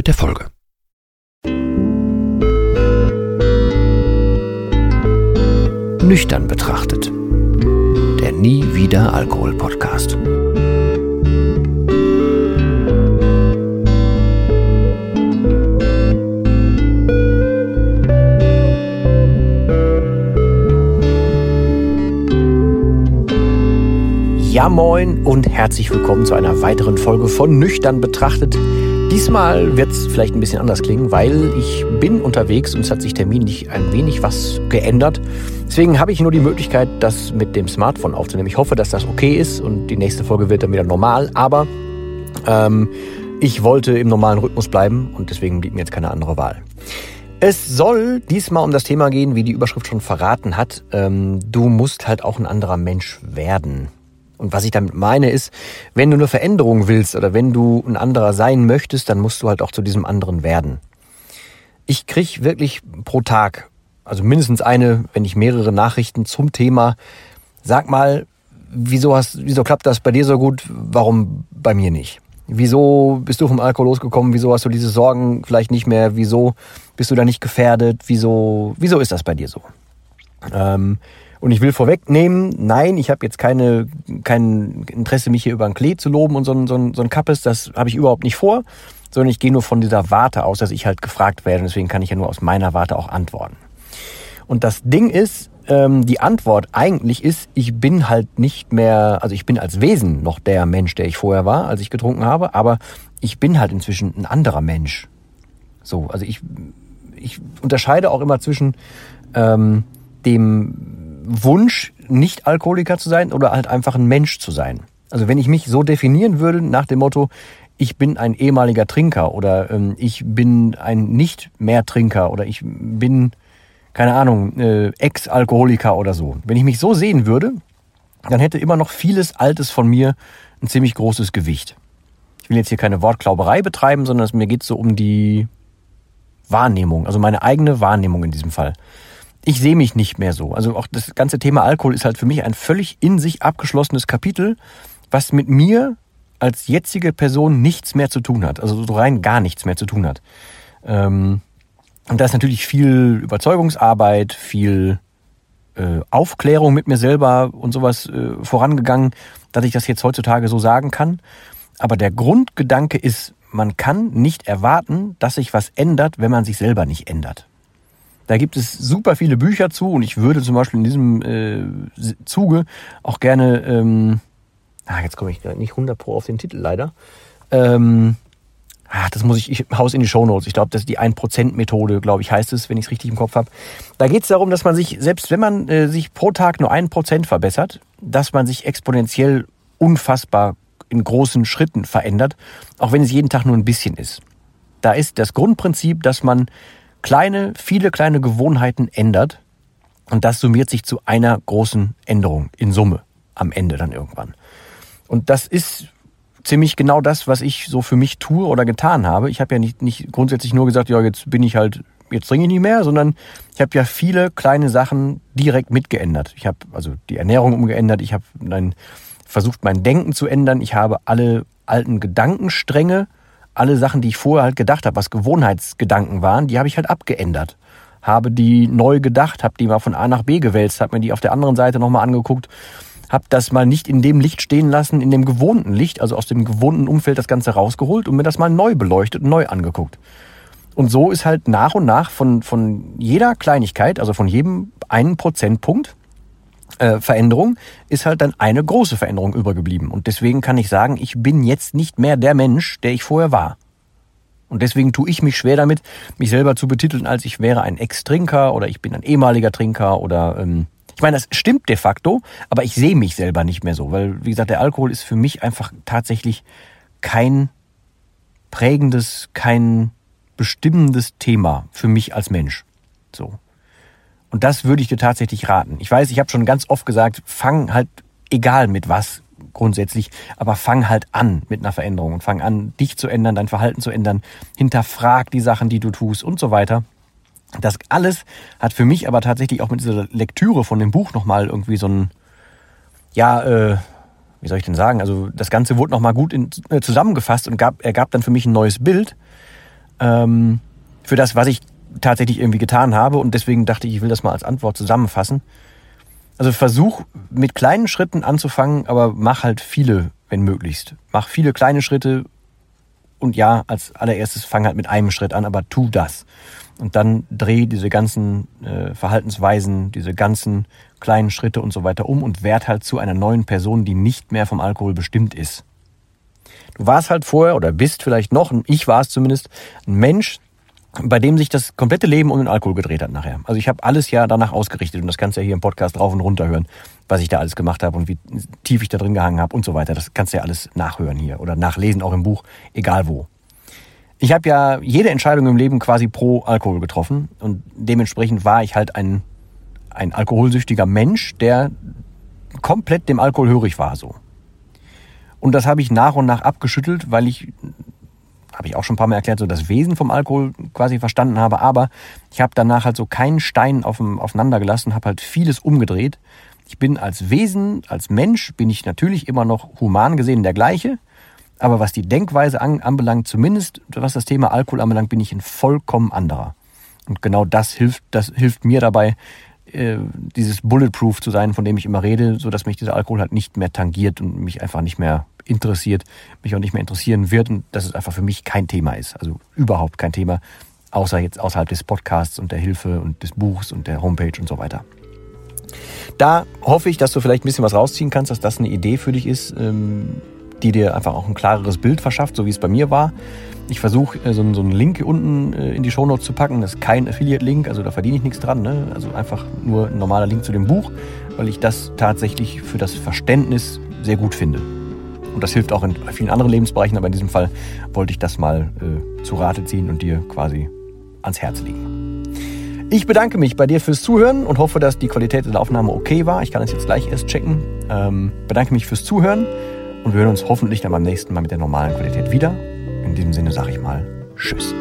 mit der Folge. Nüchtern betrachtet. Der Nie wieder Alkohol Podcast. Ja moin und herzlich willkommen zu einer weiteren Folge von Nüchtern betrachtet. Diesmal wird es vielleicht ein bisschen anders klingen, weil ich bin unterwegs und es hat sich terminlich ein wenig was geändert. Deswegen habe ich nur die Möglichkeit, das mit dem Smartphone aufzunehmen. Ich hoffe, dass das okay ist und die nächste Folge wird dann wieder normal. Aber ähm, ich wollte im normalen Rhythmus bleiben und deswegen blieb mir jetzt keine andere Wahl. Es soll diesmal um das Thema gehen, wie die Überschrift schon verraten hat. Ähm, du musst halt auch ein anderer Mensch werden. Und was ich damit meine ist, wenn du eine Veränderung willst oder wenn du ein anderer sein möchtest, dann musst du halt auch zu diesem anderen werden. Ich krieg wirklich pro Tag, also mindestens eine, wenn nicht mehrere Nachrichten zum Thema, sag mal, wieso hast, wieso klappt das bei dir so gut, warum bei mir nicht? Wieso bist du vom Alkohol losgekommen? Wieso hast du diese Sorgen vielleicht nicht mehr? Wieso bist du da nicht gefährdet? Wieso, wieso ist das bei dir so? Ähm, und ich will vorwegnehmen, nein, ich habe jetzt keine, kein Interesse, mich hier über ein Klee zu loben und so ein, so ein, so ein Kappes, das habe ich überhaupt nicht vor, sondern ich gehe nur von dieser Warte aus, dass ich halt gefragt werde. Und deswegen kann ich ja nur aus meiner Warte auch antworten. Und das Ding ist, ähm, die Antwort eigentlich ist, ich bin halt nicht mehr, also ich bin als Wesen noch der Mensch, der ich vorher war, als ich getrunken habe, aber ich bin halt inzwischen ein anderer Mensch. So, also ich, ich unterscheide auch immer zwischen ähm, dem Wunsch, nicht Alkoholiker zu sein oder halt einfach ein Mensch zu sein. Also wenn ich mich so definieren würde nach dem Motto, ich bin ein ehemaliger Trinker oder ähm, ich bin ein nicht mehr Trinker oder ich bin, keine Ahnung, äh, Ex-Alkoholiker oder so. Wenn ich mich so sehen würde, dann hätte immer noch vieles Altes von mir ein ziemlich großes Gewicht. Ich will jetzt hier keine Wortklauberei betreiben, sondern es, mir geht so um die Wahrnehmung, also meine eigene Wahrnehmung in diesem Fall ich sehe mich nicht mehr so. Also auch das ganze Thema Alkohol ist halt für mich ein völlig in sich abgeschlossenes Kapitel, was mit mir als jetzige Person nichts mehr zu tun hat. Also so rein gar nichts mehr zu tun hat. Ähm, und da ist natürlich viel Überzeugungsarbeit, viel äh, Aufklärung mit mir selber und sowas äh, vorangegangen, dass ich das jetzt heutzutage so sagen kann. Aber der Grundgedanke ist, man kann nicht erwarten, dass sich was ändert, wenn man sich selber nicht ändert. Da gibt es super viele Bücher zu und ich würde zum Beispiel in diesem äh, Zuge auch gerne, ähm, ah, jetzt komme ich nicht 100 pro auf den Titel leider, ähm, ach, das muss ich, ich haus in die Show Notes. Ich glaube, das ist die 1%-Methode, glaube ich, heißt es, wenn ich es richtig im Kopf habe. Da geht es darum, dass man sich, selbst wenn man äh, sich pro Tag nur 1% verbessert, dass man sich exponentiell unfassbar in großen Schritten verändert, auch wenn es jeden Tag nur ein bisschen ist. Da ist das Grundprinzip, dass man kleine, viele kleine Gewohnheiten ändert. Und das summiert sich zu einer großen Änderung in Summe am Ende dann irgendwann. Und das ist ziemlich genau das, was ich so für mich tue oder getan habe. Ich habe ja nicht, nicht grundsätzlich nur gesagt, ja, jetzt bin ich halt, jetzt trinke ich nicht mehr, sondern ich habe ja viele kleine Sachen direkt mitgeändert. Ich habe also die Ernährung umgeändert, ich habe versucht, mein Denken zu ändern, ich habe alle alten Gedankenstränge alle Sachen, die ich vorher halt gedacht habe, was Gewohnheitsgedanken waren, die habe ich halt abgeändert. Habe die neu gedacht, habe die mal von A nach B gewälzt, habe mir die auf der anderen Seite nochmal angeguckt, habe das mal nicht in dem Licht stehen lassen, in dem gewohnten Licht, also aus dem gewohnten Umfeld das Ganze rausgeholt und mir das mal neu beleuchtet und neu angeguckt. Und so ist halt nach und nach von, von jeder Kleinigkeit, also von jedem einen Prozentpunkt, äh, Veränderung ist halt dann eine große Veränderung übergeblieben. Und deswegen kann ich sagen, ich bin jetzt nicht mehr der Mensch, der ich vorher war. Und deswegen tue ich mich schwer damit, mich selber zu betiteln, als ich wäre ein Ex-Trinker oder ich bin ein ehemaliger Trinker oder ähm, ich meine, das stimmt de facto, aber ich sehe mich selber nicht mehr so, weil, wie gesagt, der Alkohol ist für mich einfach tatsächlich kein prägendes, kein bestimmendes Thema für mich als Mensch. So. Und das würde ich dir tatsächlich raten. Ich weiß, ich habe schon ganz oft gesagt, fang halt egal mit was grundsätzlich, aber fang halt an mit einer Veränderung und fang an, dich zu ändern, dein Verhalten zu ändern, hinterfrag die Sachen, die du tust und so weiter. Das alles hat für mich aber tatsächlich auch mit dieser Lektüre von dem Buch nochmal irgendwie so ein, ja, äh, wie soll ich denn sagen? Also das Ganze wurde nochmal gut in, äh, zusammengefasst und gab, ergab dann für mich ein neues Bild ähm, für das, was ich tatsächlich irgendwie getan habe. Und deswegen dachte ich, ich will das mal als Antwort zusammenfassen. Also versuch mit kleinen Schritten anzufangen, aber mach halt viele, wenn möglichst. Mach viele kleine Schritte und ja, als allererstes fang halt mit einem Schritt an, aber tu das. Und dann dreh diese ganzen äh, Verhaltensweisen, diese ganzen kleinen Schritte und so weiter um und werd halt zu einer neuen Person, die nicht mehr vom Alkohol bestimmt ist. Du warst halt vorher oder bist vielleicht noch, ich war es zumindest, ein Mensch, bei dem sich das komplette Leben um den Alkohol gedreht hat nachher. Also ich habe alles ja danach ausgerichtet und das kannst du ja hier im Podcast rauf und runter hören, was ich da alles gemacht habe und wie tief ich da drin gehangen habe und so weiter. Das kannst du ja alles nachhören hier oder nachlesen, auch im Buch, egal wo. Ich habe ja jede Entscheidung im Leben quasi pro Alkohol getroffen und dementsprechend war ich halt ein, ein alkoholsüchtiger Mensch, der komplett dem Alkohol hörig war so. Und das habe ich nach und nach abgeschüttelt, weil ich habe ich auch schon ein paar Mal erklärt, so das Wesen vom Alkohol quasi verstanden habe. Aber ich habe danach halt so keinen Stein auf dem, aufeinander gelassen, habe halt vieles umgedreht. Ich bin als Wesen, als Mensch, bin ich natürlich immer noch human gesehen der gleiche. Aber was die Denkweise an, anbelangt, zumindest was das Thema Alkohol anbelangt, bin ich ein vollkommen anderer. Und genau das hilft, das hilft mir dabei, äh, dieses Bulletproof zu sein, von dem ich immer rede, so dass mich dieser Alkohol halt nicht mehr tangiert und mich einfach nicht mehr interessiert, mich auch nicht mehr interessieren wird und dass es einfach für mich kein Thema ist. Also überhaupt kein Thema, außer jetzt außerhalb des Podcasts und der Hilfe und des Buchs und der Homepage und so weiter. Da hoffe ich, dass du vielleicht ein bisschen was rausziehen kannst, dass das eine Idee für dich ist, ähm, die dir einfach auch ein klareres Bild verschafft, so wie es bei mir war. Ich versuche äh, so, einen Link unten äh, in die Shownotes zu packen. Das ist kein Affiliate-Link, also da verdiene ich nichts dran. Ne? Also einfach nur ein normaler Link zu dem Buch, weil ich das tatsächlich für das Verständnis sehr gut finde. Und das hilft auch in vielen anderen Lebensbereichen, aber in diesem Fall wollte ich das mal äh, zu Rate ziehen und dir quasi ans Herz legen. Ich bedanke mich bei dir fürs Zuhören und hoffe, dass die Qualität der Aufnahme okay war. Ich kann es jetzt gleich erst checken. Ähm, bedanke mich fürs Zuhören und wir hören uns hoffentlich dann beim nächsten Mal mit der normalen Qualität wieder. In diesem Sinne sage ich mal Tschüss.